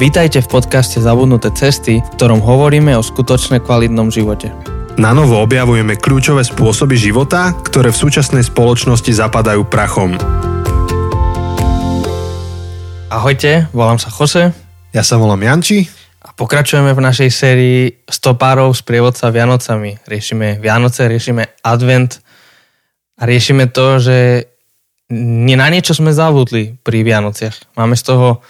Vítajte v podcaste Zabudnuté cesty, v ktorom hovoríme o skutočne kvalitnom živote. Na novo objavujeme kľúčové spôsoby života, ktoré v súčasnej spoločnosti zapadajú prachom. Ahojte, volám sa Jose Ja sa volám Janči. a pokračujeme v našej sérii Stopárov z prievodca Vianocami. Riešime Vianoce, riešime Advent a riešime to, že nie na niečo sme zavudli pri Vianociach. Máme z toho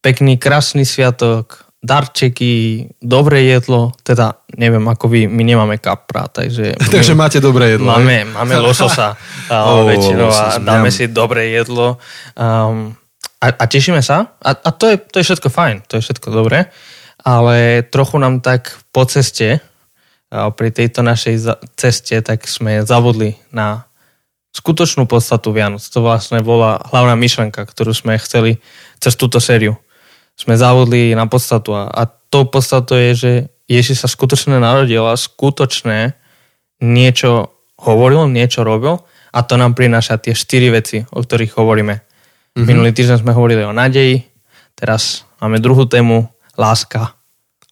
pekný, krásny sviatok, darčeky, dobré jedlo, teda neviem ako vy, my nemáme kapra, takže... Takže máte dobré jedlo. Máme, máme lososa oh, väčšinou a dáme mňam. si dobré jedlo. Um, a, a tešíme sa. A, a to, je, to je všetko fajn, to je všetko dobré. Ale trochu nám tak po ceste, pri tejto našej ceste, tak sme zavodli na skutočnú podstatu Vianoc. To vlastne bola hlavná myšlenka, ktorú sme chceli cez túto sériu. Sme zavodli na podstatu a, a to podstatou je, že Ježiš sa skutočne narodil a skutočne niečo hovoril, niečo robil a to nám prináša tie štyri veci, o ktorých hovoríme. Mm-hmm. Minulý týždeň sme hovorili o nádeji, teraz máme druhú tému, láska.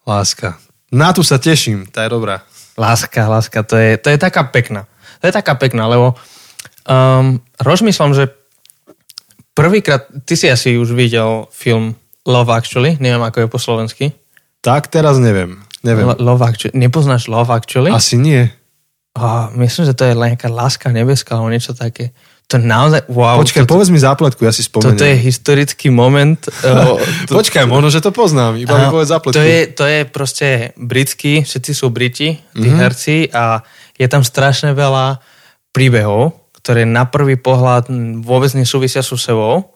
Láska. Na tu sa teším, tá je dobrá. Láska, láska, to je, to je taká pekná. To je taká pekná, lebo um, rozmýšľam, že prvýkrát, ty si asi už videl film Love Actually, neviem ako je po slovensky. Tak teraz neviem. Neviem. Lo- Love Actually, nepoznáš Love Actually? Asi nie. Oh, myslím, že to je len nejaká láska nebeská alebo niečo také. To naozaj, wow. Počkaj, to, povedz mi zápletku, ja si spomeniem. toto je historický moment. uh, to, Počkaj, možno, že to poznám. Iba mi Áno, povedz zápletku. To je, to je proste britský, všetci sú Briti, tí Mhm. mm-hmm. herci a je tam strašne veľa príbehov, ktoré na prvý pohľad mm, vôbec nesúvisia so sebou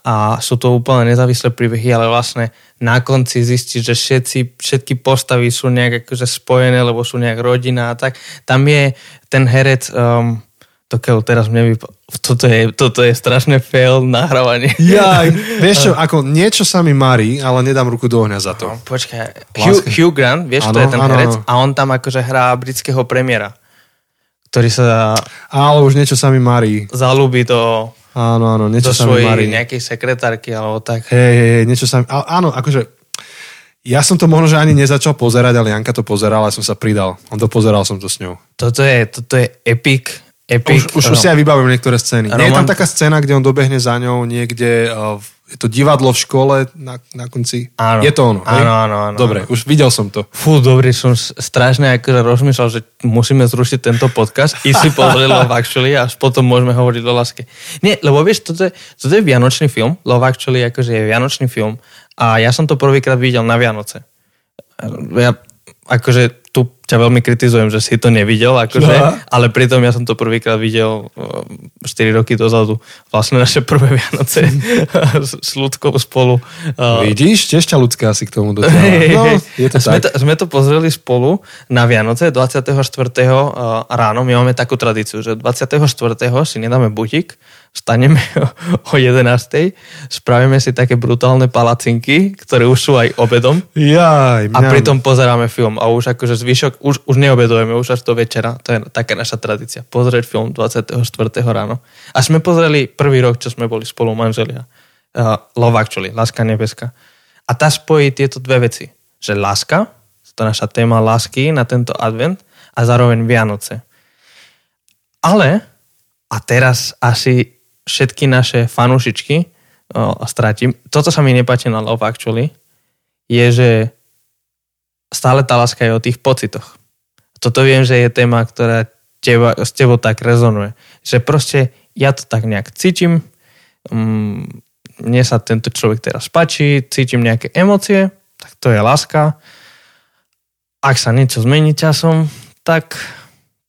a sú to úplne nezávislé príbehy, ale vlastne na konci zistíš, že všetci, všetky postavy sú nejak akože spojené, lebo sú nejak rodina a tak. Tam je ten herec, um, to keľu teraz mne vyp... toto, je, toto je strašné fail nahrávanie. Jaj, vieš čo, ako niečo sa mi marí, ale nedám ruku do ohňa za to. Počkaj, Hugh. Hugh Grant, vieš, to Áno, je ten áno, herec a on tam akože hrá britského premiéra, ktorý sa Ale už niečo sa mi marí. zalúbi do, Áno, áno, niečo do sa mi marí. svojej nejakej sekretárky alebo tak. Hej, hej, hej, niečo sa mi... Áno, akože... Ja som to možno, že ani nezačal pozerať, ale Janka to pozerala, ja som sa pridal. On to pozeral som to s ňou. Toto je, toto je epic, epic. Už, už, už si aj vybavím niektoré scény. Nie je tam Roman- taká scéna, kde on dobehne za ňou niekde... Uh, je to divadlo v škole na, na konci? Áno. Je to ono? Áno, áno, áno, Dobre, už videl som to. Fú, dobrý, som strašne akože rozmýšľal, že musíme zrušiť tento podcast i si pozrieť Love Actually a potom môžeme hovoriť o láske. Nie, lebo vieš, toto je, toto je vianočný film, Love Actually akože je vianočný film a ja som to prvýkrát videl na Vianoce. Ja akože tu ťa veľmi kritizujem, že si to nevidel, akože, Čo? ale pritom ja som to prvýkrát videl uh, 4 roky dozadu. Vlastne naše prvé Vianoce s, ľudskou spolu. Uh, Vidíš? Tiež ťa ľudská asi k tomu dotiahla. Hej, No, je to sme, tak. to, sme to pozreli spolu na Vianoce 24. uh, ráno. My máme takú tradíciu, že 24. si nedáme butík, staneme o 11. spravíme si také brutálne palacinky, ktoré už sú aj obedom Jaj, a mňam. pritom pozeráme film a už akože zvyšok, už, už neobedujeme, už až do večera. To je taká naša tradícia. Pozrieť film 24. ráno. A sme pozreli prvý rok, čo sme boli spolu manželia. Uh, Love Actually, Láska nebeská. A tá spojí tieto dve veci. Že láska, to naša téma lásky na tento advent a zároveň Vianoce. Ale, a teraz asi všetky naše fanúšičky o, stratím, toto sa mi nepáči na Love Actually, je, že stále tá láska je o tých pocitoch. Toto viem, že je téma, ktorá teba, s tebou tak rezonuje. Že proste ja to tak nejak cítim, mm, mne sa tento človek teraz páči, cítim nejaké emócie, tak to je láska. Ak sa niečo zmení časom, tak,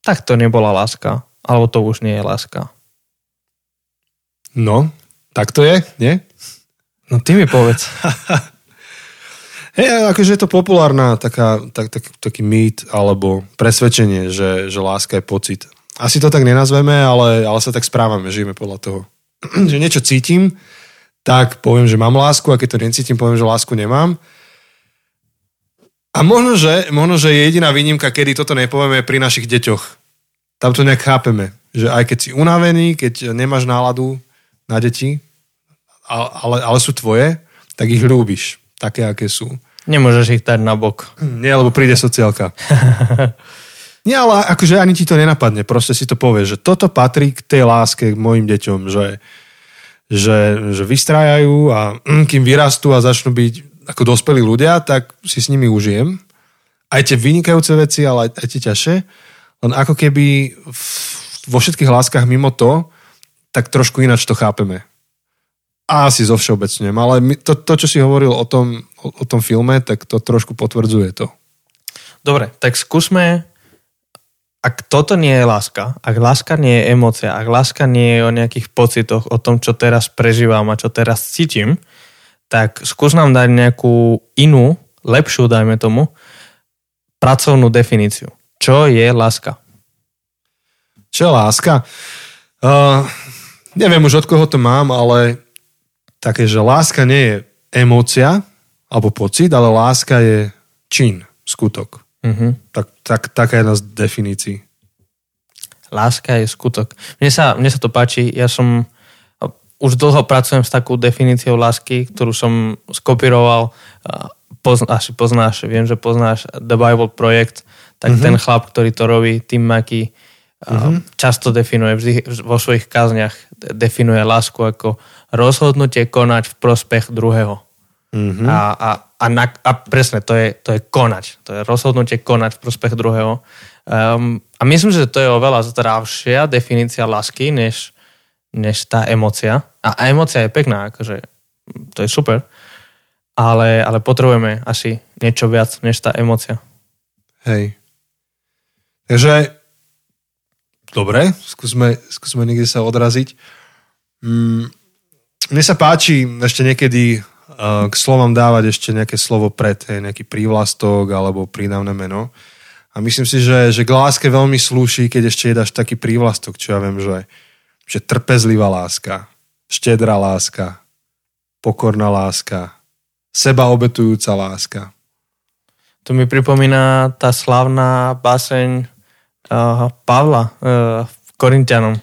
tak to nebola láska. Alebo to už nie je láska. No, tak to je, nie? No ty mi povedz. Hej, akože je to populárna taká, tak, tak, taký mýt alebo presvedčenie, že, že láska je pocit. Asi to tak nenazveme, ale, ale sa tak správame, žijeme podľa toho. že niečo cítim, tak poviem, že mám lásku a keď to necítim, poviem, že lásku nemám. A možno, že, možno, že je jediná výnimka, kedy toto nepovieme pri našich deťoch. Tam to nejak chápeme, že aj keď si unavený, keď nemáš náladu na deti, ale, ale sú tvoje, tak ich ľúbiš. Také, aké sú. Nemôžeš ich dať na bok. Nie, lebo príde sociálka. Nie, ale akože ani ti to nenapadne. Proste si to povieš, že toto patrí k tej láske k mojim deťom, že, že, že vystrájajú a mm, kým vyrastú a začnú byť ako dospelí ľudia, tak si s nimi užijem. Aj tie vynikajúce veci, ale aj, aj tie ťažšie. Len ako keby v, vo všetkých láskach mimo to, tak trošku ináč to chápeme. Asi zo všeobecňujem, ale to, to, čo si hovoril o tom, o, o tom filme, tak to trošku potvrdzuje to. Dobre, tak skúsme, ak toto nie je láska, ak láska nie je emocia, ak láska nie je o nejakých pocitoch, o tom, čo teraz prežívam a čo teraz cítim, tak skús nám dať nejakú inú, lepšiu, dajme tomu, pracovnú definíciu. Čo je láska? Čo je láska? Uh, neviem už od koho to mám, ale také, že láska nie je emócia alebo pocit, ale láska je čin, skutok. Uh-huh. Tak, tak, taká jedna z definícií. Láska je skutok. Mne sa, mne sa to páči, ja som už dlho pracujem s takou definíciou lásky, ktorú som skopíroval, pozna, asi poznáš, viem, že poznáš The Bible Projekt, tak uh-huh. ten chlap, ktorý to robí, Tim Mackey, uh-huh. často definuje vždy vo svojich kazniach definuje lásku ako rozhodnutie konať v prospech druhého. Mm-hmm. A, a, a, na, a presne, to je, to je konať. To je rozhodnutie konať v prospech druhého. Um, a myslím, že to je oveľa zdravšia definícia lásky, než, než tá emocia. A, a emocia je pekná, akože to je super. Ale, ale potrebujeme asi niečo viac, než tá emocia. Hej. Takže dobre, skúsme, skúsme niekde sa odraziť. Mm, mne sa páči ešte niekedy uh, k slovom dávať ešte nejaké slovo pred, nejaký prívlastok alebo prídavné meno. A myslím si, že, že k láske veľmi slúši, keď ešte jedáš taký prívlastok, čo ja viem, že, že trpezlivá láska, štedrá láska, pokorná láska, seba obetujúca láska. To mi pripomína tá slavná báseň uh, Pavla uh, v Korintianom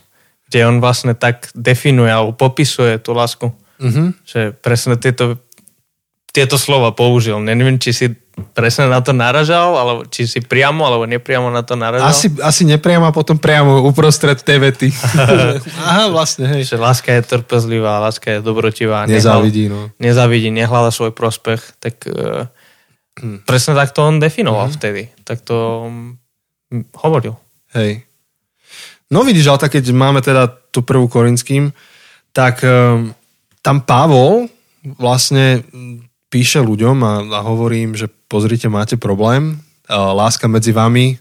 kde on vlastne tak definuje alebo popisuje tú lásku. Mm-hmm. Že presne tieto, tieto slova použil. Neviem, či si presne na to naražal, alebo či si priamo alebo nepriamo na to naražal. Asi, asi nepriamo a potom priamo uprostred tej vety. Aha, vlastne, hej. Že láska je trpezlivá, láska je dobrotivá. Nezávidí, no. Nezávidí, nehľada svoj prospech. Tak uh, presne tak to on definoval hmm. vtedy. Tak to um, hovoril. Hej. No vidíš, ale tak keď máme teda tú prvú Korinským, tak um, tam Pavol vlastne píše ľuďom a, a hovorí im, že pozrite, máte problém, uh, láska medzi vami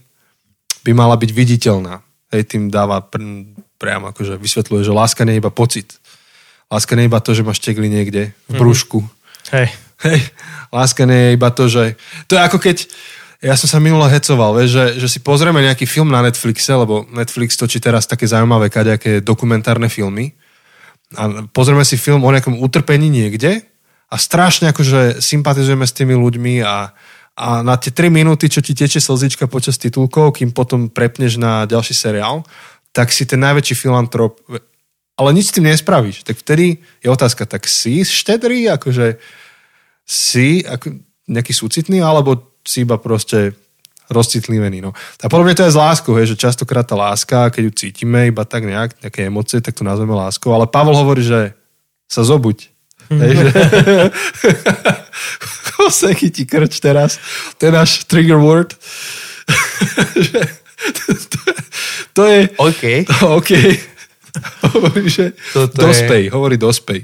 by mala byť viditeľná. Hej, tým dáva pr- priamo akože vysvetľuje, že láska nie je iba pocit. Láska nie je iba to, že máš tegli niekde v mhm. brúšku. Mm-hmm. Hej. Hej. Láska nie je iba to, že... To je ako keď ja som sa minule hecoval, vieš, že, že si pozrieme nejaký film na Netflixe, lebo Netflix točí teraz také zaujímavé kaďaké dokumentárne filmy. A pozrieme si film o nejakom utrpení niekde a strašne akože sympatizujeme s tými ľuďmi a, a na tie 3 minúty, čo ti teče slzička počas titulkov, kým potom prepneš na ďalší seriál, tak si ten najväčší filantrop, ale nič s tým nespravíš. Tak vtedy je otázka, tak si štedrý, akože si ako nejaký súcitný, alebo si iba proste rozcitlivený. No. A podobne to je s láskou, hej, že častokrát tá láska, keď ju cítime iba tak nejak, nejaké emócie, tak to nazveme láskou. Ale Pavol hovorí, že sa zobuď. Hej, že... Koseky ti krč teraz. To je náš trigger word. to je... OK. OK. hovorí, že Toto dospej. Je... Hovorí dospej.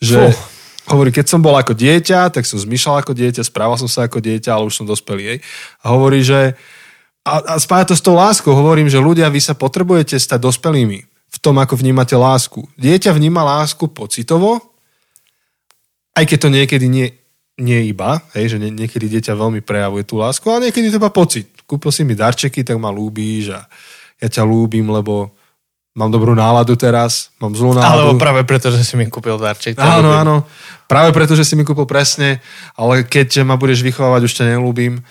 Že, Fuh Hovorí, keď som bol ako dieťa, tak som zmyšľal ako dieťa, správal som sa ako dieťa, ale už som dospelý. Jej. A hovorí, že a, a spája to s tou láskou. Hovorím, že ľudia, vy sa potrebujete stať dospelými v tom, ako vnímate lásku. Dieťa vníma lásku pocitovo, aj keď to niekedy nie, nie iba, hej, že nie, niekedy dieťa veľmi prejavuje tú lásku, ale niekedy to iba pocit. Kúpil si mi darčeky, tak ma ľúbíš a ja ťa ľúbim, lebo mám dobrú náladu teraz, mám zlú náladu. Alebo práve preto, že si mi kúpil darček. Áno, áno. Práve preto, že si mi kúpil presne, ale keď ma budeš vychovávať, už ťa nelúbim.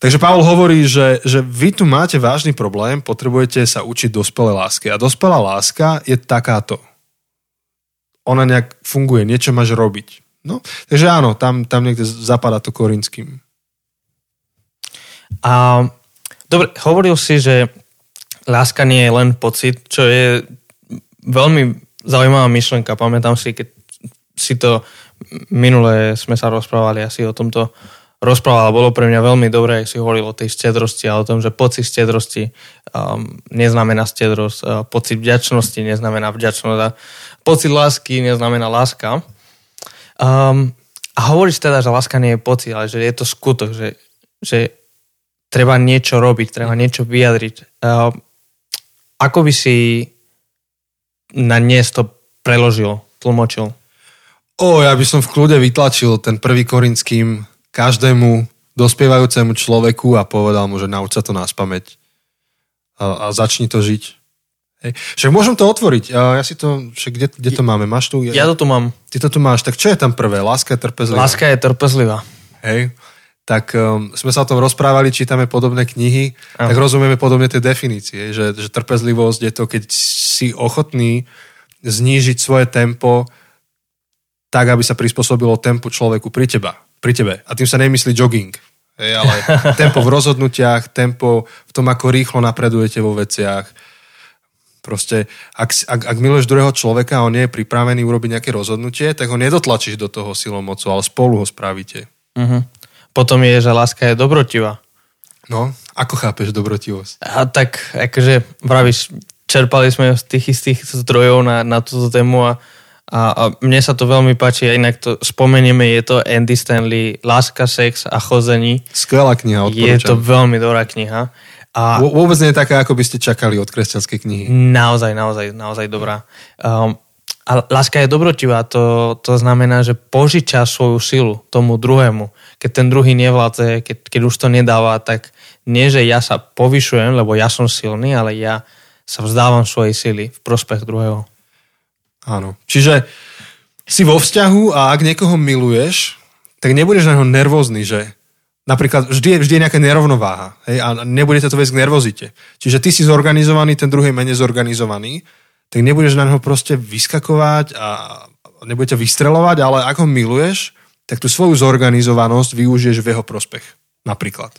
Takže Pavol hovorí, že, že vy tu máte vážny problém, potrebujete sa učiť dospelé lásky. A dospelá láska je takáto. Ona nejak funguje, niečo máš robiť. No, takže áno, tam, tam niekde zapadá to korinským. A dobre, hovoril si, že láska nie je len pocit, čo je veľmi zaujímavá myšlenka. Pamätám si, keď si to minule sme sa rozprávali asi o tomto rozprával, bolo pre mňa veľmi dobré, si hovoril o tej stedrosti a o tom, že pocit stedrosti um, neznamená stedrosť, uh, pocit vďačnosti neznamená vďačnosť a pocit lásky neznamená láska. Um, a hovoríš teda, že láska nie je pocit, ale že je to skutok, že, že treba niečo robiť, treba niečo vyjadriť. Uh, ako by si na dnes to preložil, tlmočil? O, ja by som v kľude vytlačil ten prvý korinským každému dospievajúcemu človeku a povedal mu, že nauč sa to nás pamäť a, a začni to žiť. Hej. Však môžem to otvoriť. Ja si to, však kde, kde to máme? Máš tu? Ja, ja to tu mám. Ty to tu máš. Tak čo je tam prvé? Láska je trpezlivá. Láska je trpezlivá. Hej. Tak um, sme sa o tom rozprávali, čítame podobné knihy, Aha. tak rozumieme podobne tie definície, že, že trpezlivosť je to, keď si ochotný znížiť svoje tempo tak, aby sa prispôsobilo tempu človeku pri, teba, pri tebe. A tým sa nemyslí jogging, hej, ale tempo v rozhodnutiach, tempo v tom, ako rýchlo napredujete vo veciach. Proste, ak, ak, ak miluješ druhého človeka a on nie je pripravený urobiť nejaké rozhodnutie, tak ho nedotlačíš do toho silou mocou, ale spolu ho spravíte. Uh-huh. Potom je, že láska je dobrotivá. No, ako chápeš dobrotivosť? A tak, akože, vravíš, čerpali sme z tých istých zdrojov na, na túto tému a a, a mne sa to veľmi páči, a inak to spomenieme, je to Andy Stanley, Láska, sex a chození. Skvelá kniha, odporúčam. Je to veľmi dobrá kniha. A Vôbec nie je taká, ako by ste čakali od kresťanskej knihy. Naozaj, naozaj, naozaj dobrá. Um, a láska je dobrotivá, to, to znamená, že požiča svoju silu tomu druhému. Keď ten druhý nevládze, keď, keď už to nedáva, tak nie, že ja sa povyšujem, lebo ja som silný, ale ja sa vzdávam svojej sily v prospech druhého. Áno. Čiže si vo vzťahu a ak niekoho miluješ, tak nebudeš na neho nervózny, že napríklad vždy vždy je nejaká nerovnováha hej, a nebudete to viesť k nervozite. Čiže ty si zorganizovaný, ten druhý je menej zorganizovaný, tak nebudeš na neho proste vyskakovať a nebudete vystrelovať, ale ako miluješ, tak tú svoju zorganizovanosť využiješ v jeho prospech. Napríklad.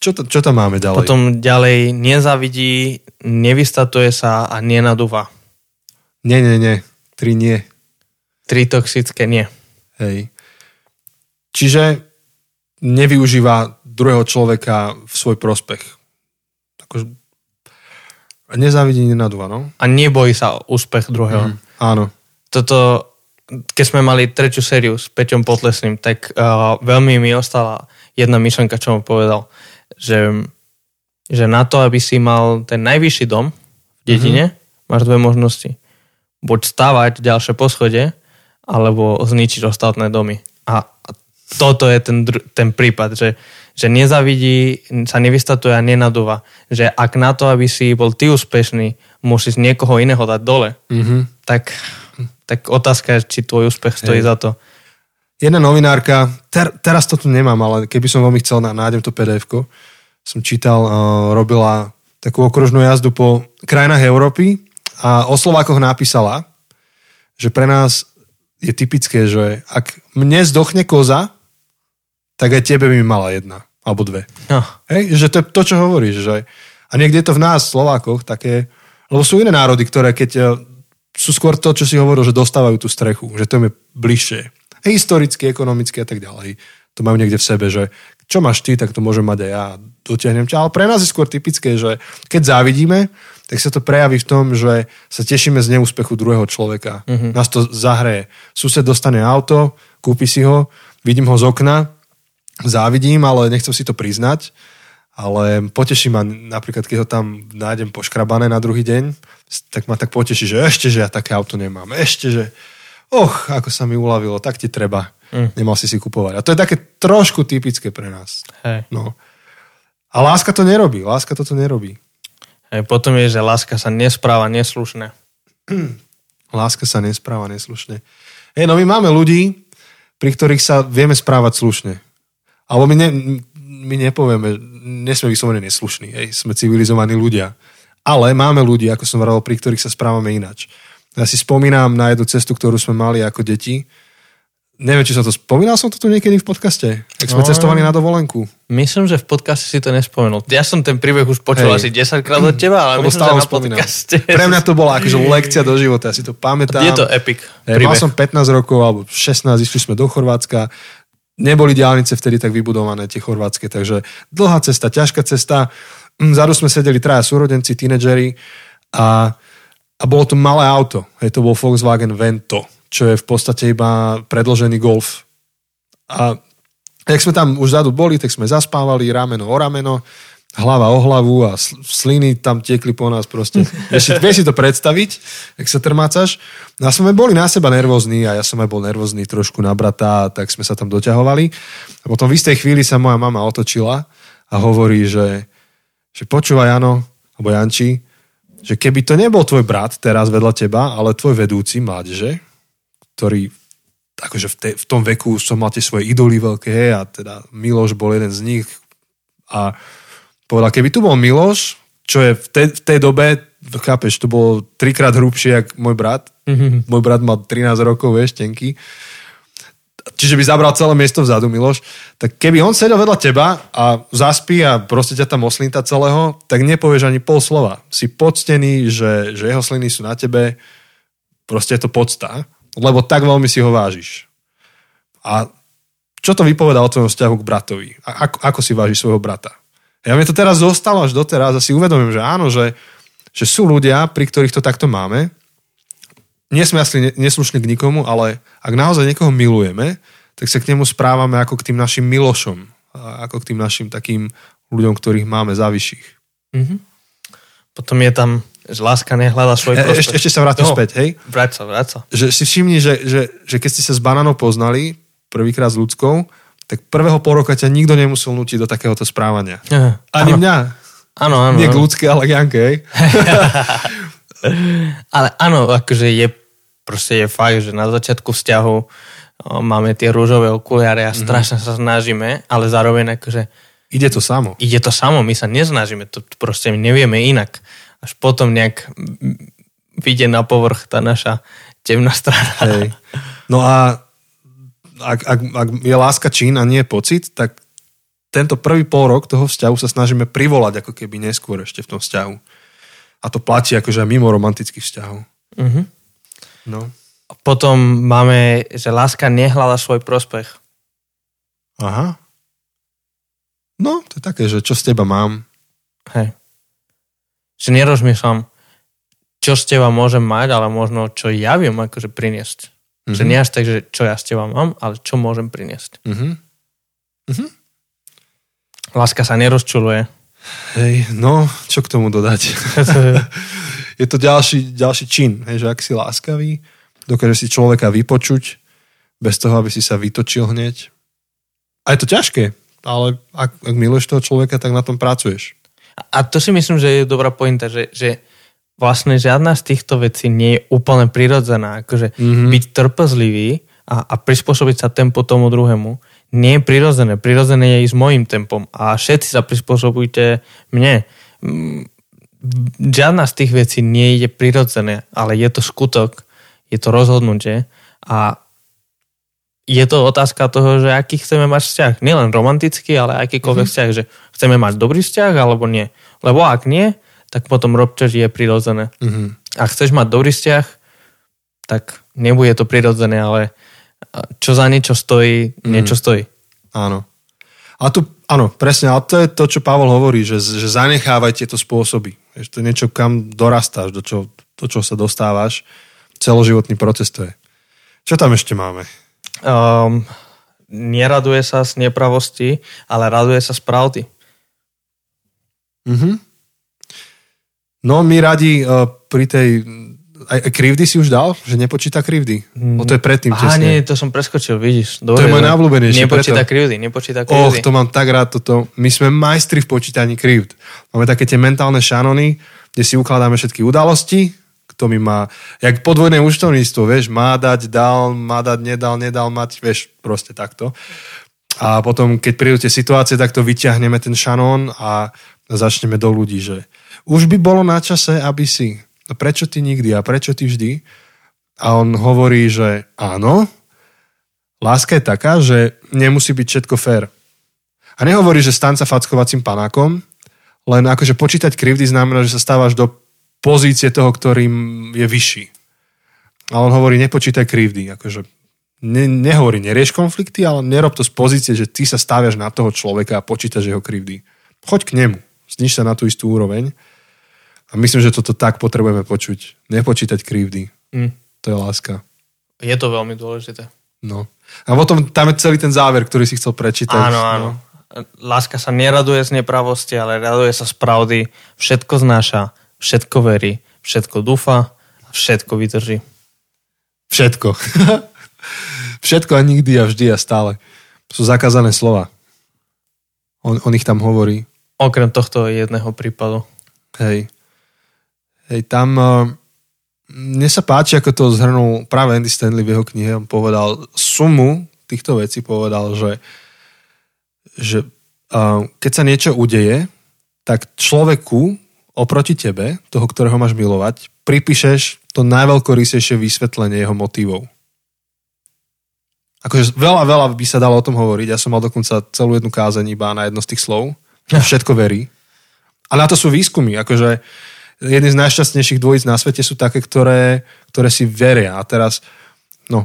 Čo, to, čo tam máme ďalej? Potom ďalej nezavidí, nevystatuje sa a nenadúva. Nie, nie, nie. Tri nie. Tri toxické nie. Hej. Čiže nevyužíva druhého človeka v svoj prospech. Ako, nezávidí, nenadúva, no? A nebojí sa úspech druhého. Mm, áno. Toto, keď sme mali tretiu sériu s Peťom Potlesným, tak uh, veľmi mi ostala jedna myšlenka, čo mu povedal, že, že na to, aby si mal ten najvyšší dom v dedine, mm-hmm. máš dve možnosti buď stavať ďalšie poschode, alebo zničiť ostatné domy. A toto je ten, ten prípad, že, že nezavidí, sa nevystatuje a nenadúva. Že ak na to, aby si bol ty úspešný, musíš niekoho iného dať dole, mm-hmm. tak, tak otázka je, či tvoj úspech stojí Hej. za to. Jedna novinárka, ter, teraz to tu nemám, ale keby som veľmi chcel, nájdem to pdf som čítal, uh, robila takú okružnú jazdu po krajinách Európy a o Slovákoch napísala, že pre nás je typické, že ak mne zdochne koza, tak aj tebe by mi mala jedna, alebo dve. No. Hej, že to je to, čo hovoríš. Že... A niekde je to v nás, Slovákoch, také... Lebo sú iné národy, ktoré keď e, sú skôr to, čo si hovoril, že dostávajú tú strechu, že to je bližšie. Hej, historicky, ekonomicky a tak ďalej. To majú niekde v sebe, že čo máš ty, tak to môžem mať aj ja, dotiahnem ťa. Ale pre nás je skôr typické, že keď závidíme, tak sa to prejaví v tom, že sa tešíme z neúspechu druhého človeka. Mm-hmm. Nás to zahreje. Sused dostane auto, kúpi si ho, vidím ho z okna, závidím, ale nechcem si to priznať. Ale poteší ma napríklad, keď ho tam nájdem poškrabané na druhý deň, tak ma tak poteší, že ešte, že ja také auto nemám. Ešte, že och, ako sa mi uľavilo, tak ti treba. Mm. Nemal si si kupovať. A to je také trošku typické pre nás. Hey. No. A láska to nerobí. Láska toto nerobí. Hey, potom je, že láska sa nespráva neslušne. láska sa nespráva neslušne. Hej, no my máme ľudí, pri ktorých sa vieme správať slušne. Alebo my, ne, my nepovieme, nesme vyslovene neslušní, hej, sme civilizovaní ľudia. Ale máme ľudí, ako som hovoril, pri ktorých sa správame inač. Ja si spomínam na jednu cestu, ktorú sme mali ako deti. Neviem, či som to spomínal som to tu niekedy v podcaste, ak sme No. cestovali na dovolenku. Myslím, že v podcaste si to nespomenul. Ja som ten príbeh už počul Hej. asi 10 krát od teba, ale Lebo myslím, že na spomínam. podcaste. Pre mňa to bola akože lekcia do života, ja si to pamätám. Je to epic Hej, mal príbeh. som 15 rokov alebo 16, išli sme do Chorvátska. Neboli diálnice vtedy tak vybudované, tie chorvátske, takže dlhá cesta, ťažká cesta. Mm, Vzadu sme sedeli traja súrodenci, tínedžeri a, a bolo to malé auto. Hej, to bol Volkswagen Vento, čo je v podstate iba predložený Golf. A jak sme tam už zadu boli, tak sme zaspávali rameno o rameno, hlava o hlavu a sl- sliny tam tiekli po nás proste. Vieš si, vieš si to predstaviť, jak sa trmácaš. No a sme boli na seba nervózni a ja som aj bol nervózny trošku na brata, tak sme sa tam doťahovali. A potom v istej chvíli sa moja mama otočila a hovorí, že, že počúvaj Jano, alebo Janči, že keby to nebol tvoj brat teraz vedľa teba, ale tvoj vedúci mládeže, ktorý akože v, te, v tom veku som mal tie svoje idoly veľké a teda Miloš bol jeden z nich a povedal, keby tu bol Miloš, čo je v tej, v tej dobe, chápeš, to bolo trikrát hrubšie, jak môj brat. Mm-hmm. Môj brat mal 13 rokov, vieš, tenký. Čiže by zabral celé miesto vzadu, Miloš. Tak keby on sedel vedľa teba a zaspí a proste ťa tam oslinta celého, tak nepovieš ani pol slova. Si poctený, že, že jeho sliny sú na tebe, proste je to podsta, lebo tak veľmi si ho vážiš. A čo to vypovedá o tvojom vzťahu k bratovi? A ako, ako si vážiš svojho brata? Ja mi to teraz zostalo až doteraz a si uvedomím, že áno, že, že sú ľudia, pri ktorých to takto máme. Nie sme asi ne- neslušní k nikomu, ale ak naozaj niekoho milujeme, tak sa k nemu správame ako k tým našim milošom. Ako k tým našim takým ľuďom, ktorých máme za vyšších. Potom je tam, že láska nehľada svoj E, prospech. ešte, ešte sa vrátim No, späť, hej? Vráť sa, vráť sa. že si všimni, že, že, že keď ste sa s bananou poznali prvýkrát s ľudskou, tak prvého pol roka ťa nikto nemusel nutiť do takéhoto správania. Aha, Ani áno. mňa. Áno, áno. Nie k ľudské, ale k Janke? Ale áno, akože je proste je fakt, že na začiatku vzťahu o, máme tie rúžové okuliare Mhm. a strašne sa snažíme, ale zároveň akože Ide to samo. ide to samo, my sa nesnažíme, to proste nevieme inak. Až potom nejak vyjde na povrch tá naša temná strana. Hej. No a ak, ak, ak je láska čin a nie pocit, tak tento prvý pol rok toho vzťahu sa snažíme privolať ako keby neskôr ešte v tom vzťahu. A to platí akože aj mimo romantických vzťahov. Mhm. No. Potom máme, že láska nehľada svoj prospech. Aha. No, to je také, že čo z teba mám. Hej. Že nerozmýšľam, čo z teba môžem mať, ale možno čo ja viem akože priniesť. Mm-hmm. Že nie až tak, že čo ja z teba mám, ale čo môžem priniesť. Mhm. Láska sa nerozčuluje. Hej, no, čo k tomu dodať? je to ďalší, ďalší čin, hej, že ak si láskavý, dokáže si človeka vypočuť, bez toho, aby si sa vytočil hneď. A je to ťažké, ale ak, ak miluješ toho človeka, tak na tom pracuješ. A to si myslím, že je dobrá pointa, že, že vlastne žiadna z týchto vecí nie je úplne prirodzená. Akože Mhm. mm-hmm. byť trpezlivý a, a prispôsobiť sa tempo tomu druhému nie je prirodzené. Prirodzené je ísť mojim tempom a všetci sa prispôsobujte mne. Mm, Žiadna z tých vecí nie je prirodzené, ale je to skutok, je to rozhodnutie a je to otázka toho, že aký chceme mať vzťah. Nielen romantický, ale akýkoľvek mm-hmm. vzťah, že chceme mať dobrý vzťah alebo nie. Lebo ak nie, tak potom rob, čo je prirodzené. Mhm. Ak chceš mať dobrý vzťah, tak nebude to prirodzené, ale čo za niečo stojí, niečo stojí. Áno. A tu, áno, presne, ale to je to, čo Pavol hovorí, že, že zanechávaj tieto spôsoby. Vieš, to je niečo, kam dorastáš, do čo, do čo sa dostávaš. Celoživotný proces to je. Čo tam ešte máme? Um, neraduje sa z nepravosti, ale raduje sa z pravdy. Mhm. No my radi uh, pri tej... Aj, aj krivdy si už dal? Že nepočíta krivdy? O to je predtým Aha, tesne. nie, to som preskočil, vidíš. To je môj najobľúbenejší, Nepočíta preto. krivdy, nepočíta Och, krivdy. to mám tak rád toto. My sme majstri v počítaní krivd. Máme také tie mentálne šanony, kde si ukladáme všetky udalosti, kto mi má, jak podvojné účtovníctvo, vieš, má dať, dal, má dať, nedal, nedal mať, vieš, proste takto. A potom, keď prídu tie situácie, tak to vyťahneme ten šanón a začneme do ľudí, že už by bolo na čase, aby si, no prečo ty nikdy a prečo ty vždy? A on hovorí, že áno, láska je taká, že nemusí byť všetko fér. A nehovorí, že stan sa fackovacím panákom, len akože počítať krivdy znamená, že sa stávaš do pozície toho, ktorým je vyšší. A on hovorí, nepočítaj krivdy. Akože ne, nehovorí, nerieš konflikty, ale nerob to z pozície, že ty sa stáviaš na toho človeka a počítaš jeho krivdy. Choď k nemu, zniž sa na tú istú úroveň. A myslím, že toto tak potrebujeme počuť. Nepočítať krivdy. Mm. To je láska. Je to veľmi dôležité. No. A potom tam je celý ten záver, ktorý si chcel prečítať. Áno, áno. No. Láska sa neraduje z nepravosti, ale raduje sa z pravdy. Všetko znáša, všetko verí, všetko dúfa všetko vydrží. Všetko. všetko a nikdy a vždy a stále. Sú zakázané slova. On, on ich tam hovorí. Okrem tohto jedného prípadu. Hej. Hej, tam... Uh, mne sa páči, ako to zhrnul práve Andy Stanley v jeho knihe. On povedal sumu týchto vecí, povedal, že že uh, keď sa niečo udeje, tak človeku oproti tebe, toho, ktorého máš milovať, pripíšeš to najveľkorysejšie vysvetlenie jeho motivov. Akože veľa, veľa by sa dalo o tom hovoriť. Ja som mal dokonca celú jednu kázeň iba na jedno z tých slov. Všetko verí. A na to sú výskumy. Akože jedny z najšťastnejších dvojíc na svete sú také, ktoré, ktoré si veria. A teraz, no,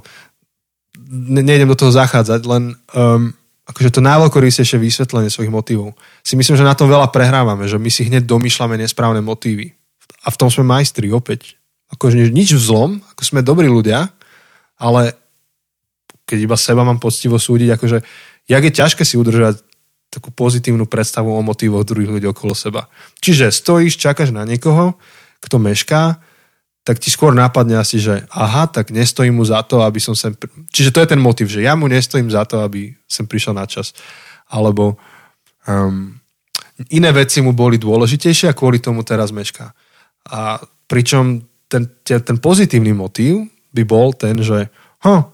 nejdem do toho zachádzať, len um, akože to najveľkorýsejšie vysvetlenie svojich motivov. Si myslím, že na tom veľa prehrávame, že my si hneď domýšľame nesprávne motívy. A v tom sme majstri opäť. Akože nič v zlom, ako sme dobrí ľudia, ale keď iba seba mám poctivo súdiť, akože jak je ťažké si udržať takú pozitívnu predstavu o motívoch druhých ľudí okolo seba. Čiže stojíš, čakáš na niekoho, kto mešká, tak ti skôr nápadne asi, že aha, tak nestojím mu za to, aby som sem... Čiže to je ten motiv, že ja mu nestojím za to, aby sem prišiel na čas. Alebo um, iné veci mu boli dôležitejšie a kvôli tomu teraz mešká. A pričom ten, ten pozitívny motív by bol ten, že huh,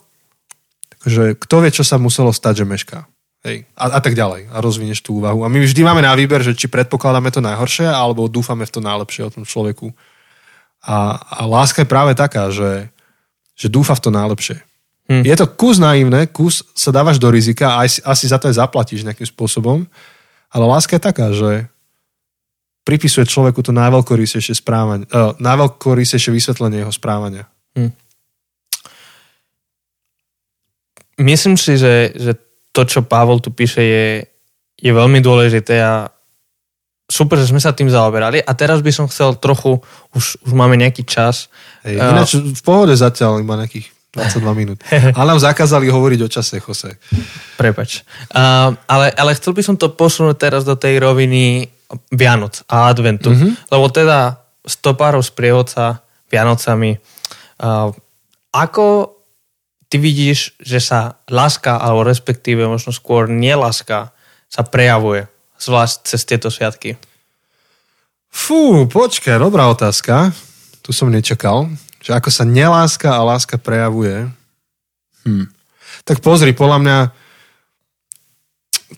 že kto vie, čo sa muselo stať, že mešká. Hej. A, a tak ďalej. A rozvinieš tú úvahu. A my vždy máme na výber, že či predpokladáme to najhoršie, alebo dúfame v to najlepšie o tom človeku. A, a láska je práve taká, že, že dúfa v to najlepšie. Hm. Je to kus naivné, kus sa dávaš do rizika a asi, asi za to aj zaplatíš nejakým spôsobom, ale láska je taká, že pripisuje človeku to najveľkorýsejšie správanie, uh, najveľkorýsejšie vysvetlenie jeho správania. Hm. Myslím si, že, že to, čo Pavol tu píše, je, je veľmi dôležité a super, že sme sa tým zaoberali a teraz by som chcel trochu, už, už máme nejaký čas. Hej, ináč uh, v pohode zatiaľ iba nejakých 22 minút. Ale nám zakázali hovoriť o čase, Jose. Prepač. Uh, ale, ale chcel by som to posunúť teraz do tej roviny Vianoc a adventu. Mm-hmm. Lebo teda stopárov sprievodca Vianocami. Uh, ako ty vidíš, že sa láska, alebo respektíve možno skôr neláska sa prejavuje zvlášť cez tieto sviatky? Fú, počkaj, dobrá otázka. Tu som nečakal. Že ako sa neláska a láska prejavuje. Hm. Tak pozri, podľa mňa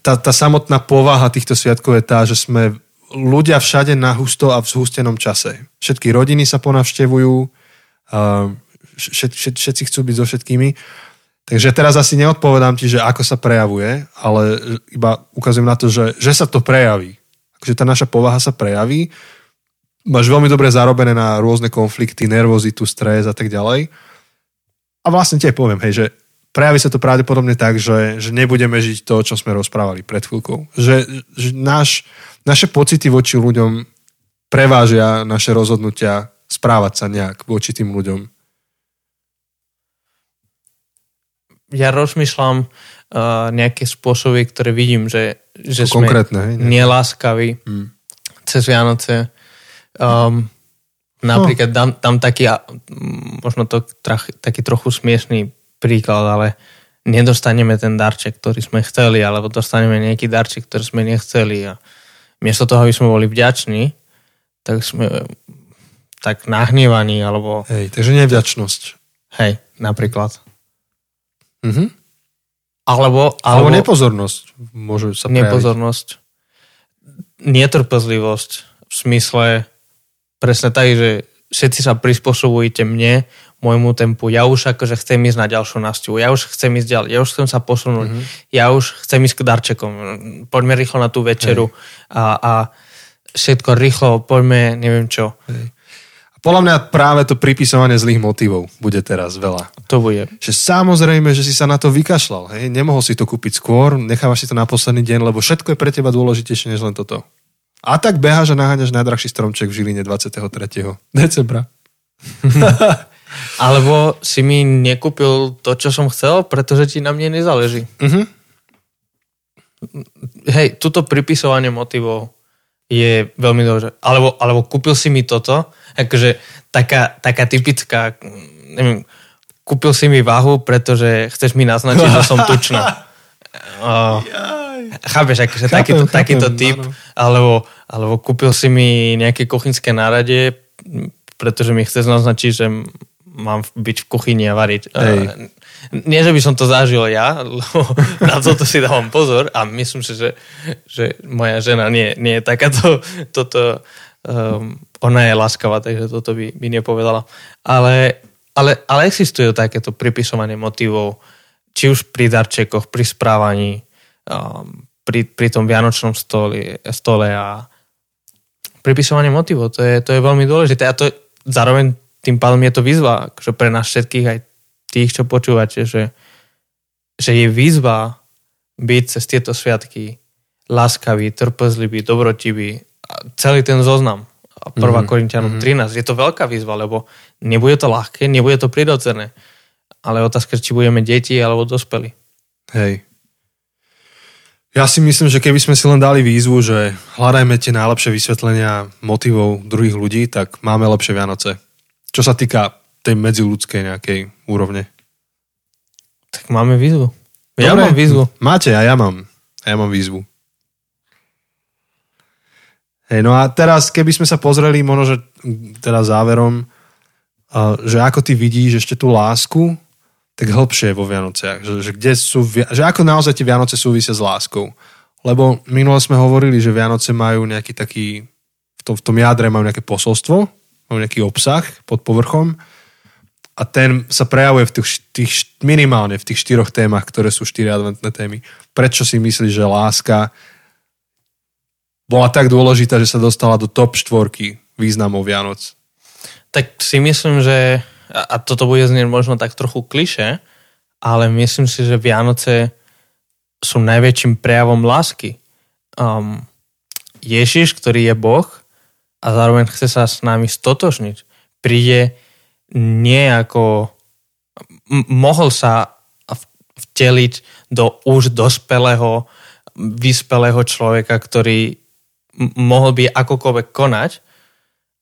tá, tá samotná povaha týchto sviatkov je tá, že sme ľudia všade na husto a v zhustenom čase. Všetky rodiny sa ponavštevujú, všet, všet, všetci chcú byť so všetkými Takže teraz asi neodpovedám ti, že ako sa prejavuje, ale iba ukazujem na to, že, že sa to prejaví. Takže tá naša povaha sa prejaví. Máš veľmi dobre zarobené na rôzne konflikty, nervozitu, stres a tak ďalej. A vlastne ti poviem, hej, že prejaví sa to pravdepodobne tak, že, že nebudeme žiť to, čo sme rozprávali pred chvíľkou. Že, že náš, naše pocity voči ľuďom prevážia naše rozhodnutia správať sa nejak voči tým ľuďom. Ja rozmýšľam uh, nejaké spôsoby, ktoré vidím, že, že sme Konkrétne, neláskaví hmm. cez Vianoce. Um, napríklad no. dám, dám taký, možno to trach, taký trochu smiešný príklad, ale nedostaneme ten darček, ktorý sme chceli, alebo dostaneme nejaký darček, ktorý sme nechceli a miesto toho, aby sme boli vďační, tak sme tak nahnevaní, alebo... Hej, takže nevďačnosť. Hej, napríklad. Mm-hmm. Alebo, alebo, alebo nepozornosť môže sa prejaviť. Nepozornosť. Netrpezlivosť v smysle presne tak, že, všetci sa prispôsobujete mne, môjmu tempu. Ja už akože chcem ísť na ďalšiu návštevu. Ja už chcem ísť ďalej. Ja už chcem sa posunúť. Mm-hmm. Ja už chcem ísť k darčekom. Poďme rýchlo na tú večeru a, a všetko rýchlo, poďme, neviem čo. Hej. Podľa mňa práve to pripisovanie zlých motivov bude teraz veľa. To bude. Že samozrejme, že si sa na to vykašľal. Hej? Nemohol si to kúpiť skôr, nechávaš si to na posledný deň, lebo všetko je pre teba dôležitejšie než len toto. A tak beháš a naháňaš najdrahší stromček v Žiline 23. decembra. Alebo si mi nekúpil to, čo som chcel, pretože ti na mne nezáleží. Mhm. Hej, tuto pripisovanie motivov je veľmi dobré. Alebo, alebo kúpil si mi toto, akože taká, taká typická, neviem, kúpil si mi váhu, pretože chceš mi naznačiť, že som tučná. Uh, chápeš, akože chápem, takýto, chápem, takýto typ, alebo, alebo kúpil si mi nejaké kuchynské nárade, pretože mi chceš naznačiť, že mám byť v kuchyni a variť. Hej. Nie, že by som to zažil ja, lebo na toto si dávam pozor a myslím si, že, že moja žena nie, nie je takáto, toto, um, ona je láskavá, takže toto by, by nepovedala. Ale, ale, ale existuje takéto pripisovanie motivov, či už pri darčekoch, pri správaní, um, pri, pri tom vianočnom stole, stole a pripisovanie motivov, to je, to je veľmi dôležité a to zároveň tým pádom je to výzva že pre nás všetkých, aj tých, čo počúvate, že, že je výzva byť cez tieto sviatky láskavý, trpezlivý, dobrotivý. A celý ten zoznam. 1. Mm-hmm. Korintianom mm-hmm. 13. Je to veľká výzva, lebo nebude to ľahké, nebude to prirodzené. Ale otázka, či budeme deti alebo dospeli. Hej. Ja si myslím, že keby sme si len dali výzvu, že hľadajme tie najlepšie vysvetlenia motivov druhých ľudí, tak máme lepšie Vianoce. Čo sa týka tej medziludskej nejakej úrovne. Tak máme výzvu. Ja Dobre, mám výzvu. Máte a ja mám. A ja mám výzvu. Hej, no a teraz, keby sme sa pozreli, možno, že teda záverom, že ako ty vidíš ešte tú lásku, tak hĺbšie vo Vianociach. Že, že, kde sú, že ako naozaj tie Vianoce súvisia s láskou. Lebo minule sme hovorili, že Vianoce majú nejaký taký, v tom, v tom jadre majú nejaké posolstvo, majú nejaký obsah pod povrchom a ten sa prejavuje v tých, tých, minimálne v tých štyroch témach, ktoré sú štyri adventné témy. Prečo si myslíš, že láska bola tak dôležitá, že sa dostala do top štvorky významov Vianoc? Tak si myslím, že a toto bude znieť možno tak trochu kliše, ale myslím si, že Vianoce sú najväčším prejavom lásky. Um, Ježiš, ktorý je Boh, a zároveň chce sa s nami stotožniť. Príde nie mohol sa vteliť do už dospelého, vyspelého človeka, ktorý m- mohol by akokoľvek konať,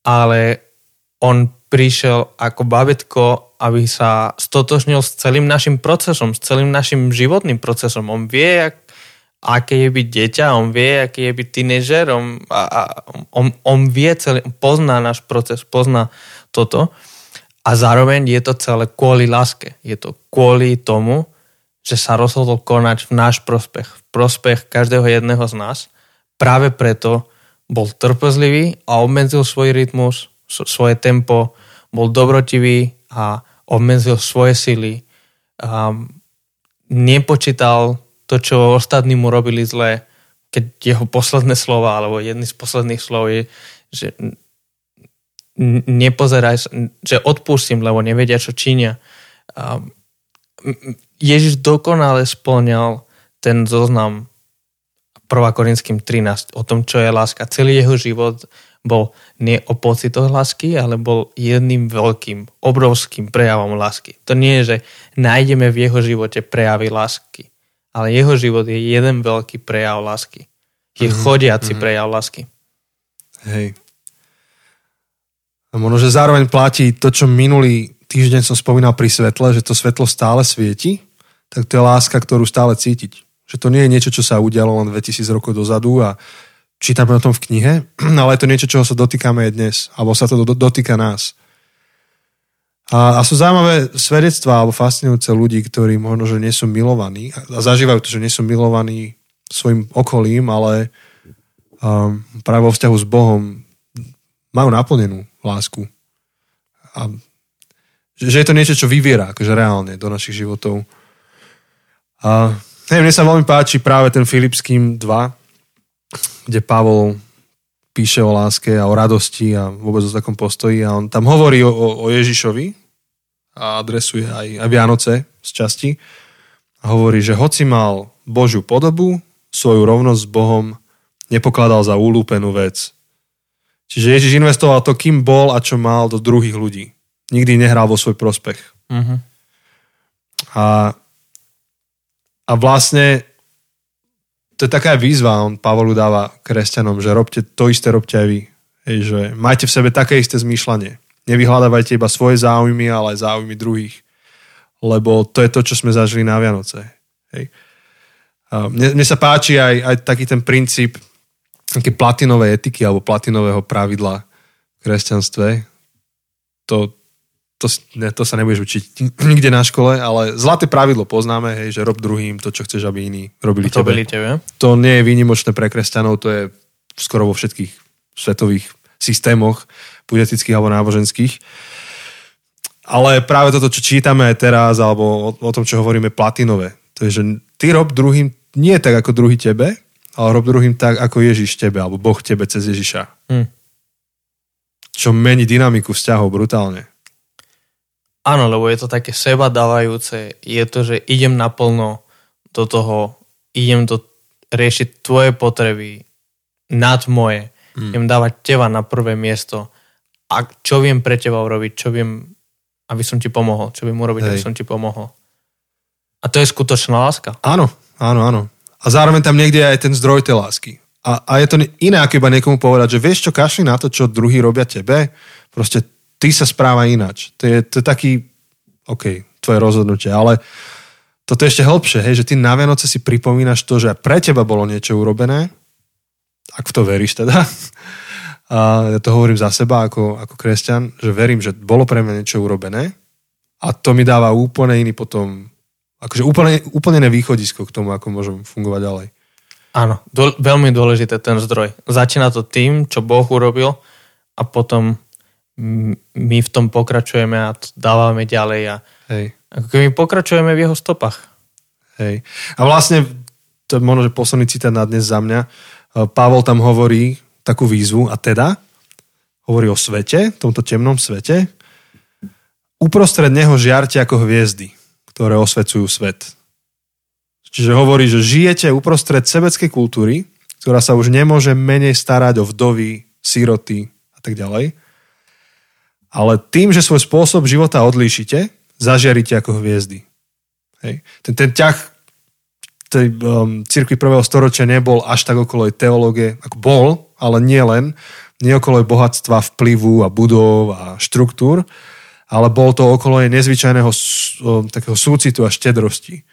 ale on prišiel ako babetko, aby sa stotožnil s celým našim procesom, s celým našim životným procesom. On vie, jak aké je byť dieťa, on vie, aký je byť tínežer, a, a, on, on vie celý, pozná náš proces, pozná toto a zároveň je to celé kvôli láske. Je to kvôli tomu, že sa rozhodol konať v náš prospech, v prospech každého jedného z nás. Práve preto bol trpezlivý a obmedzil svoj rytmus, svoje tempo, bol dobrotivý a obmedzil svoje sily. A nepočítal to, čo ostatní mu robili zle, keď jeho posledné slova, alebo jedný z posledných slov je, že nepozeraj, že odpustím, lebo nevedia, čo činia. Ježiš dokonale splňal ten zoznam 1. Korinským 13 o tom, čo je láska. Celý jeho život bol nie o pocitoch lásky, ale bol jedným veľkým, obrovským prejavom lásky. To nie je, že nájdeme v jeho živote prejavy lásky ale jeho život je jeden veľký prejav lásky. Je mm-hmm. chodiaci mm-hmm. prejav lásky. Hej. Možno, že zároveň platí to, čo minulý týždeň som spomínal pri svetle, že to svetlo stále svieti, tak to je láska, ktorú stále cítiť. Že to nie je niečo, čo sa udialo len 2000 rokov dozadu a čítame o tom v knihe, ale je to niečo, čoho sa dotýkame aj dnes, alebo sa to dotýka nás. A, a sú zaujímavé svedectvá alebo fascinujúce ľudí, ktorí možno, že nie sú milovaní a zažívajú to, že nie sú milovaní svojim okolím, ale um, práve vo vzťahu s Bohom majú naplnenú lásku. a že je to niečo, čo vyviera akože reálne do našich životov. A neviem, mne sa veľmi páči práve ten Filipským 2, kde Pavol píše o láske a o radosti a vôbec o takom postoji a on tam hovorí o, o Ježišovi a adresuje aj, aj Vianoce z časti a hovorí, že hoci mal Božiu podobu, svoju rovnosť s Bohom nepokladal za ulúpenú vec. Čiže Ježiš investoval to, kým bol a čo mal do druhých ľudí nikdy nehral vo svoj prospech. Uh-huh. A, a vlastne to je taká výzva, on Pavolu dáva kresťanom, že robte to isté, robte aj vy. Hej, že majte v sebe také isté zmýšľanie. Nevyhľadávajte iba svoje záujmy, ale aj záujmy druhých. Lebo to je to, čo sme zažili na Vianoce. Hej. A mne, mne sa páči aj, aj taký ten princíp také platinovej etiky alebo platinového pravidla v kresťanstve. To, to, ne, to sa nebudeš učiť nikde na škole, ale zlaté pravidlo poznáme, hej, že rob druhým to, čo chceš, aby iní robili to tebe. tebe. To nie je výnimočné pre kresťanov, to je skoro vo všetkých svetových systémoch, politických alebo náboženských. Ale práve toto, čo čítame aj teraz, alebo o, o tom, čo hovoríme, platinové. To je, že ty rob druhým nie tak, ako druhý tebe, ale rob druhým tak, ako Ježiš tebe, alebo Boh tebe cez Ježiša. Hm. Čo mení dynamiku vzťahov brutálne. Áno, lebo je to také seba dávajúce. Je to, že idem naplno do toho, idem to riešiť tvoje potreby nad moje. Mm. Idem dávať teba na prvé miesto. A čo viem pre teba urobiť, čo viem, aby som ti pomohol, čo viem urobiť, Hej. aby som ti pomohol. A to je skutočná láska. Áno, áno, áno. A zároveň tam niekde je aj ten zdroj tej lásky. A, a je to iné, ako iba niekomu povedať, že vieš čo, kašli na to, čo druhý robia tebe, proste ty sa správa ináč. To je, to je taký, OK, tvoje rozhodnutie, ale toto je ešte hĺbšie, hej, že ty na Vianoce si pripomínaš to, že pre teba bolo niečo urobené, ak v to veríš teda, a ja to hovorím za seba ako, ako kresťan, že verím, že bolo pre mňa niečo urobené a to mi dáva úplne iný potom, akože úplne, úplne východisko k tomu, ako môžem fungovať ďalej. Áno, do, veľmi dôležité ten zdroj. Začína to tým, čo Boh urobil a potom my v tom pokračujeme a to dávame ďalej a Hej. ako keby pokračujeme v jeho stopách. Hej. A vlastne, to je možno, že posledný citát na dnes za mňa, e, Pavol tam hovorí takú výzvu a teda hovorí o svete, tomto temnom svete, uprostred neho žiarte ako hviezdy, ktoré osvecujú svet. Čiže hovorí, že žijete uprostred sebeckej kultúry, ktorá sa už nemôže menej starať o vdovy, síroty a tak ďalej ale tým, že svoj spôsob života odlíšite, zažiarite ako hviezdy. Hej. Ten, ten ťah tej um, cirkvi prvého storočia nebol až tak okolo teológie, ako bol, ale nie len, nie okolo bohatstva, vplyvu a budov a štruktúr, ale bol to okolo jej nezvyčajného takého súcitu a štedrosti.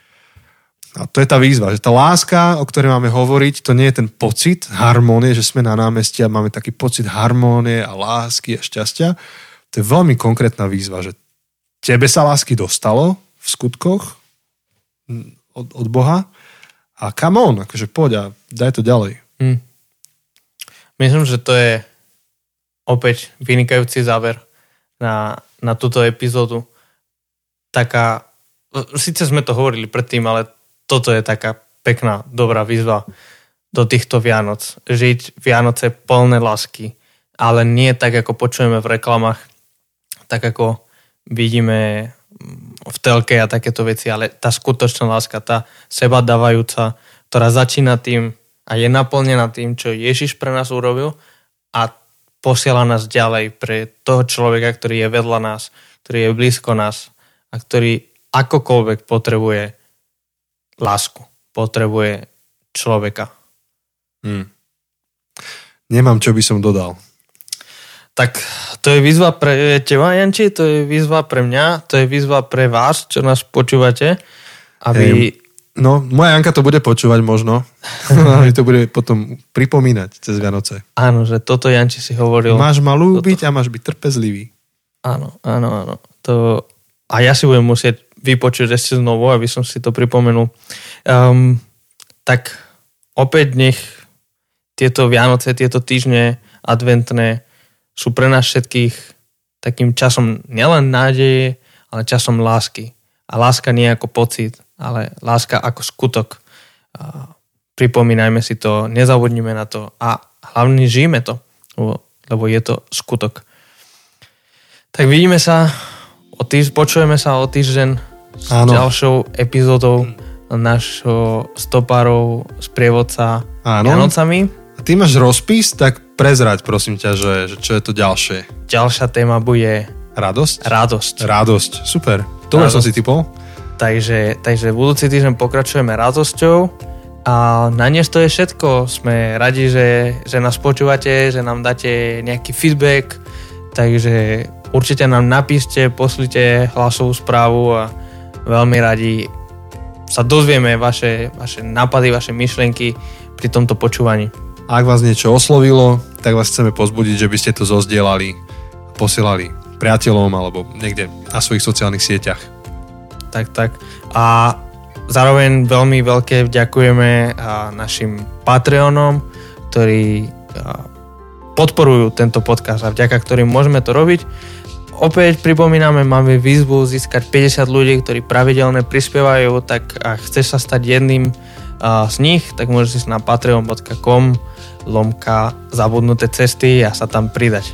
A to je tá výzva, že tá láska, o ktorej máme hovoriť, to nie je ten pocit harmónie, že sme na námestí a máme taký pocit harmónie a lásky a šťastia, to je veľmi konkrétna výzva, že tebe sa lásky dostalo v skutkoch od, od Boha a come on, akože poď a daj to ďalej. Hmm. Myslím, že to je opäť vynikajúci záver na, na túto epizódu. Taká, síce sme to hovorili predtým, ale toto je taká pekná, dobrá výzva do týchto Vianoc. Žiť Vianoce plné lásky, ale nie tak, ako počujeme v reklamách, tak ako vidíme v telke a takéto veci, ale tá skutočná láska, tá seba dávajúca, ktorá začína tým a je naplnená tým, čo Ježiš pre nás urobil a posiela nás ďalej pre toho človeka, ktorý je vedľa nás, ktorý je blízko nás a ktorý akokoľvek potrebuje lásku, potrebuje človeka. Hmm. Nemám, čo by som dodal. Tak to je výzva pre teba, Janči, to je výzva pre mňa, to je výzva pre vás, čo nás počúvate, aby... Hey, no, moja Janka to bude počúvať možno. mi to bude potom pripomínať cez Vianoce. Áno, že toto Janči si hovoril. Máš ma ľúbiť toto. a máš byť trpezlivý. Áno, áno, áno. To... A ja si budem musieť vypočuť ešte znovu, aby som si to pripomenul. Um, tak opäť nech tieto Vianoce, tieto týždne adventné sú pre nás všetkých takým časom nielen nádeje, ale časom lásky. A láska nie ako pocit, ale láska ako skutok. Pripomínajme si to, nezavodnime na to a hlavne žijeme to, lebo je to skutok. Tak vidíme sa, o týž, počujeme sa o týždeň s Áno. ďalšou epizódou našho stopárov z prievodca Áno. Vianocami. A ty máš rozpis, tak prezrať prosím ťa, že, že čo je to ďalšie. Ďalšia téma bude... Radosť? Radosť. Radosť, super. Dobre som si typol. Takže, takže budúci týždeň pokračujeme radosťou a na dnes to je všetko. Sme radi, že, že nás počúvate, že nám dáte nejaký feedback, takže určite nám napíšte, poslite hlasovú správu a veľmi radi sa dozvieme vaše, vaše nápady, vaše myšlienky pri tomto počúvaní. Ak vás niečo oslovilo, tak vás chceme pozbudiť, že by ste to zozdielali, posielali priateľom alebo niekde na svojich sociálnych sieťach. Tak, tak. A zároveň veľmi veľké ďakujeme našim Patreonom, ktorí podporujú tento podcast a vďaka ktorým môžeme to robiť. Opäť pripomíname, máme výzvu získať 50 ľudí, ktorí pravidelne prispievajú, tak ak chceš sa stať jedným z nich, tak môžeš ísť na patreon.com lomka zabudnuté cesty a sa tam pridať.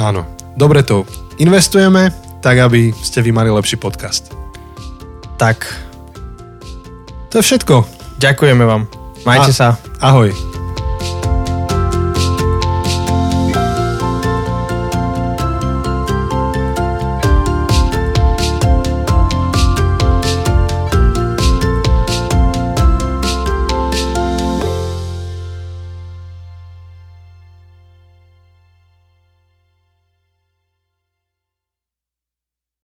Áno, dobre to investujeme, tak aby ste vy mali lepší podcast. Tak. To je všetko. Ďakujeme vám. Majte a, sa. Ahoj.